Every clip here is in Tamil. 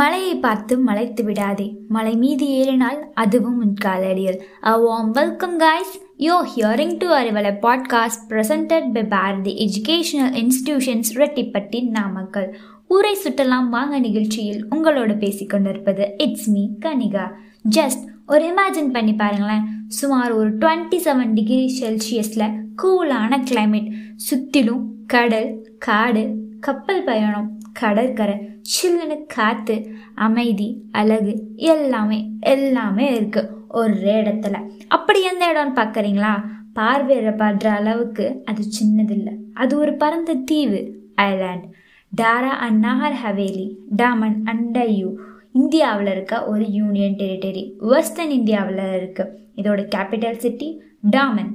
மலையை பார்த்து மலைத்து விடாதே. மலை மீது ஏறினால் அதுவும் உன் காலடியில். A warm welcome guys. You're hearing to Arivalai podcast presented by Bharathi educational institutions Reddipatti Namakkal ஊரை சுற்றலாம் வாங்க நிகழ்ச்சியில் உங்களோட பேசிக்கொண்டிருப்பது இட்ஸ் மீ கனிகா ஜஸ்ட் ஒரு இமேஜின் பண்ணி பாருங்களேன். சுமார் ஒரு டுவெண்ட்டி செவன் டிகிரி செல்சியஸில் கூலான கிளைமேட் சுற்றிலும் கடல் காடு கப்பல் பயணம் கடற்கரை சில்லுன்னு காற்று அமைதி அழகு எல்லாமே எல்லாமே இருக்கு ஒரே இடத்துல. அப்படி எந்த இடம்னு பார்க்குறீங்களா பார்வையிட பாடுற அளவுக்கு அது சின்னதில்லை. அது ஒரு பரந்த தீவு island. Dadra and Nagar Haveli Daman and Diu. இந்தியாவில் இருக்க ஒரு யூனியன் டெரிட்டரி. வெஸ்டர்ன் இந்தியாவில் இருக்கு. இதோட கேபிட்டல் சிட்டி டாமன்.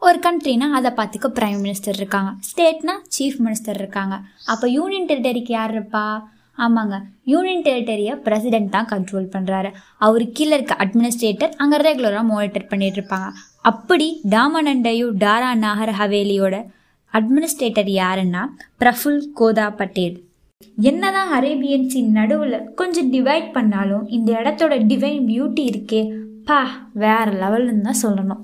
ஒரு கண்ட்ரினா அதை பார்த்துக்க பிரைம் மினிஸ்டர் இருக்காங்க. ஸ்டேட்னா சீஃப் மினிஸ்டர் இருக்காங்க. அப்போ யூனியன் டெரிட்டரிக்கு யார் இருப்பா? ஆமாங்க. யூனியன் டெரிட்டரியை பிரசிடென்ட் தான் கண்ட்ரோல் பண்ணுறாரு அவர் கீழே இருக்க அட்மினிஸ்ட்ரேட்டர் அங்கே ரெகுலராக மானிட்டர் பண்ணிட்டு இருப்பாங்க. அப்படி டாமன் டையூ டாரா நாகர் ஹவேலியோட அட்மினிஸ்ட்ரேட்டர் யாருன்னா பிரஃபுல் கோதா பட்டேல். என்னதான் அரேபியன்ஸின் நடுவில் கொஞ்சம் டிவைட் பண்ணாலும் இந்த இடத்தோட டிவைன் பியூட்டி இருக்கே. பா வேற லெவல்னு தான் சொல்லணும்.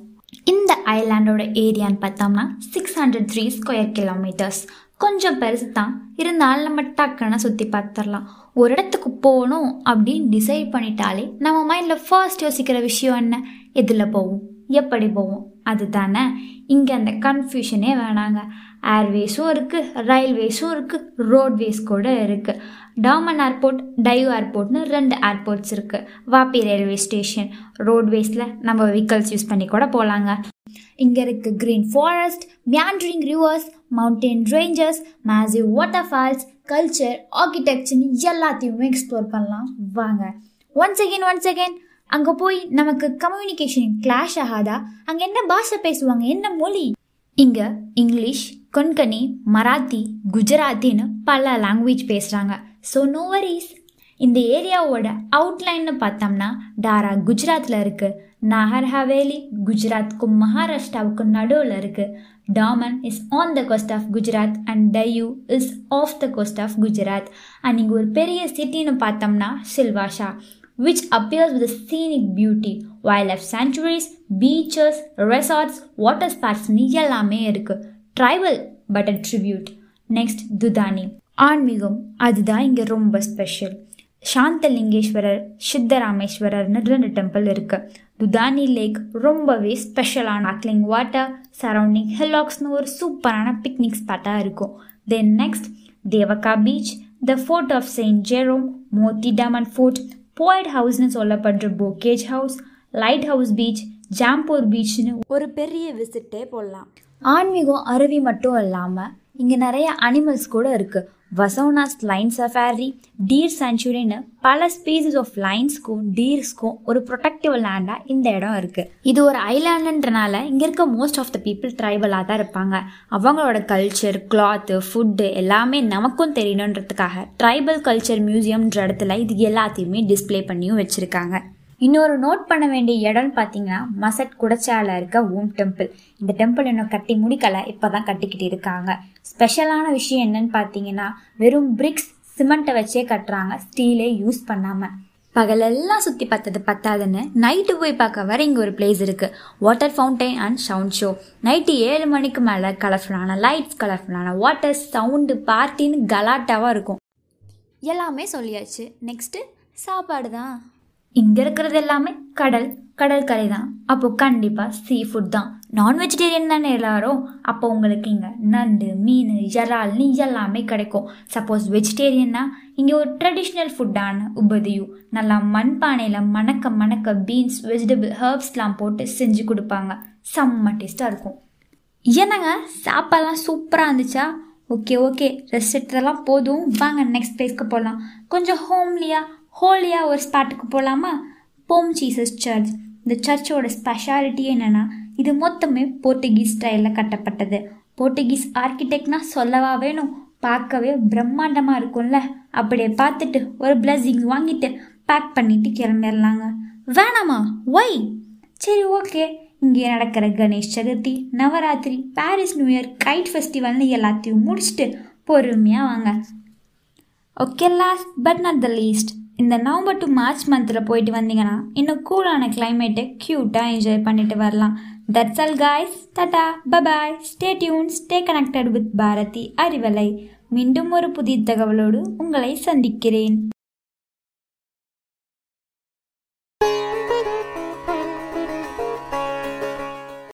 இந்த ஐலாண்டோட ஏரியான்னு பார்த்தோம்னா six hundred three square kilometres கொஞ்சம் பெருசு தான் இருந்தாலும் நம்ம டக்குன்னு சுற்றி பார்த்துடலாம் ஒரு இடத்துக்கு போகணும் அப்படின்னு டிசைட் பண்ணிட்டாலே நம்ம மைண்டில் ஃபர்ஸ்ட் யோசிக்கிற விஷயம் என்ன? எதில் போவோம்? எப்படி போவோம்? அதுதானே. இங்கே அந்த கன்ஃபியூஷனே வேணாங்க. ஏர்வேஸும் இருக்குது ரயில்வேஸும் இருக்குது ரோட்வேஸ் கூட இருக்குது டாமன் ஏர்போர்ட் டைவ் ஏர்போர்ட்னு ரெண்டு ஏர்போர்ட்ஸ் இருக்குது வாப்பி ரயில்வே ஸ்டேஷன் ரோட்வேஸில் நம்ம வெஹிக்கல்ஸ் யூஸ் பண்ணி கூட போகலாங்க இங்கே இருக்குது green forest meandering rivers mountain ranges massive waterfalls culture ஆர்கிடெக்சர்னு எல்லாத்தையுமே எக்ஸ்ப்ளோர் பண்ணலாம். வாங்க. ஒன்ஸ் அகேன் ஒன்ஸ் அகேன் அங்கே போய் நமக்கு கம்யூனிகேஷன் கிளாஷ் ஆகாதா? அங்கே என்ன பாஷை பேசுவாங்க? என்ன மொழி? இங்கே இங்கிலீஷ் கொன்கனி மராத்தி குஜராத்தின்னு பல லாங்குவேஜ் பேசுகிறாங்க ஸோ நோ வரிஸ் இந்த ஏரியாவோட அவுட்லைன்னு பார்த்தோம்னா டாரா குஜராத்தில் இருக்குது நாகர் ஹவேலி குஜராத்துக்கும் மகாராஷ்டிராவுக்கும் நடுவில் இருக்குது Daman is on the coast of Gujarat and Diu is off the coast of Gujarat and இங்கே ஒரு பெரிய சிட்டின்னு பார்த்தோம்னா சில்வாஷா which appears with a scenic beauty, wildlife sanctuaries, beaches, resorts, water spots எல்லாமே இருக்கு tribal but a tribute next துதானி ஆன்மீகம் அதுதான் இங்கே ரொம்ப ஸ்பெஷல் சாந்தலிங்கேஸ்வரர் சித்தராமேஸ்வரர்னு ரெண்டு டெம்பிள் இருக்குது துதானி லேக் ரொம்பவே ஸ்பெஷலான அக்லிங் வாட்டர் சரௌண்டிங் ஹில்லாக்ஸ்னு ஒரு சூப்பரான பிக்னிக் ஸ்பாட்டாக இருக்கும். Then next Devka beach the fort of saint Jerome Moti Daman fort poet ஹவுஸ்னு சொல்லப்படுற Bocage house lighthouse beach Jampore பீச்னு ஒரு பெரிய விசிட்டே போடலாம். ஆன்மீகம் அருவி மட்டும் இல்லாமல் இங்கே நிறைய அனிமல்ஸ் கூட இருக்குது வசோனாஸ் லைன் சஃபாரி டீர் சென்ச்சுரின்னு பல ஸ்பீசிஸ் ஆஃப் லைன்ஸ்க்கும் டீர்ஸ்க்கும் ஒரு ப்ரொடெக்டிவ் லேண்டாக இந்த இடம் இருக்குது இது ஒரு ஐலாண்டுன்றனால இங்கே இருக்க மோஸ்ட் ஆஃப் த பீப்புள் ட்ரைபலாக தான் இருப்பாங்க. அவங்களோட கல்ச்சர் கிளாத்து ஃபுட்டு எல்லாமே நமக்கும் தெரியணுன்றதுக்காக ட்ரைபல் கல்ச்சர் மியூசியம்ன்ற இடத்துல இது எல்லாத்தையுமே டிஸ்ப்ளே பண்ணியும் வச்சுருக்காங்க. இன்னொரு நோட் பண்ண வேண்டிய இடம்னு பார்த்தீங்கன்னா மசட் குடச்சால இருக்க ஓம் டெம்பிள் இந்த டெம்பிள் இன்னும் கட்டி முடிக்கல இப்போதான் கட்டிக்கிட்டு இருக்காங்க. ஸ்பெஷலான விஷயம் என்னன்னு பார்த்தீங்கன்னா வெறும் பிரிக்ஸ் சிமெண்ட்டை வச்சே கட்டுறாங்க ஸ்டீலே யூஸ் பண்ணாம. பகலெல்லாம் சுற்றி பார்த்தது பத்தாதுன்னு நைட்டு போய் பார்க்க வர இங்கே ஒரு பிளேஸ் இருக்குது water fountain and sound show night ஏழு மணிக்கு மேலே கலர்ஃபுல்லான லைட்ஸ் கலர்ஃபுல்லான வாட்டர் சவுண்டு பார்ட்டின்னு கலாட்டாவாக இருக்கும். எல்லாமே சொல்லியாச்சு. நெக்ஸ்ட்டு சாப்பாடு தான் இங்கே இருக்கிறது எல்லாமே கடல் கடற்கரை தான். அப்போ கண்டிப்பாக சீ ஃபுட் தான். நான் வெஜிடேரியன் தானே எல்லாரும்? அப்போ உங்களுக்கு இங்கே நண்டு மீன் இறால் எல்லாமே கிடைக்கும். சப்போஸ் வெஜிடேரியன்னா இங்கே ஒரு ட்ரெடிஷ்னல் ஃபுட்டான உபதியும் நல்லா மண்பானையில் மணக்க மணக்க பீன்ஸ் வெஜிடபிள் ஹர்ப்ஸ்லாம் போட்டு செஞ்சு கொடுப்பாங்க. செம்ம டேஸ்ட்டாக இருக்கும். என்னங்க? சாப்பாடுலாம் சூப்பராக இருந்துச்சா? ஓகே ஓகே ரெஸ்ட் எடுத்ததெல்லாம் போதும். வாங்க நெக்ஸ்ட் பிளேஸ்க்கு போகலாம் கொஞ்சம் ஹோம்லியாக ஹோலியாக ஒரு ஸ்பாட்டுக்கு போகலாமா போம் சீசஸ் சர்ச். இந்த சர்ச்சோட ஸ்பெஷாலிட்டி என்னென்னா இது மொத்தமே போர்த்துகீஸ் ஸ்டைலில் கட்டப்பட்டது. போர்த்துகீஸ் ஆர்கிடெக்ட்னா சொல்லவா வேணும்? பார்க்கவே பிரம்மாண்டமாக இருக்கும்ல. அப்படியே பார்த்துட்டு ஒரு பிளஸிங்ஸ் வாங்கிட்டு பேக் பண்ணிட்டு கிளம்பிடலாங்க. வேணாமா? ஒய் சரி ஓகே இங்கே நடக்கிற Ganesh Chaturthi Navratri Parsi new year kite ஃபெஸ்டிவல்னு எல்லாத்தையும் முடிச்சுட்டு பொறுமையாக வாங்க. Okay last but not the least இந்த நவம்பர் டு மார்ச் மந்தில் போயிட்டு வந்தீங்கன்னா இன்னும் கூலான கிளைமேட்டை க்யூட்டாக என்ஜாய் பண்ணிட்டு வரலாம். That's all guys tata bubye stay tuned stay connected with Bharathi Arivalai மீண்டும் ஒரு புதிய தகவலோடு உங்களை சந்திக்கிறேன்.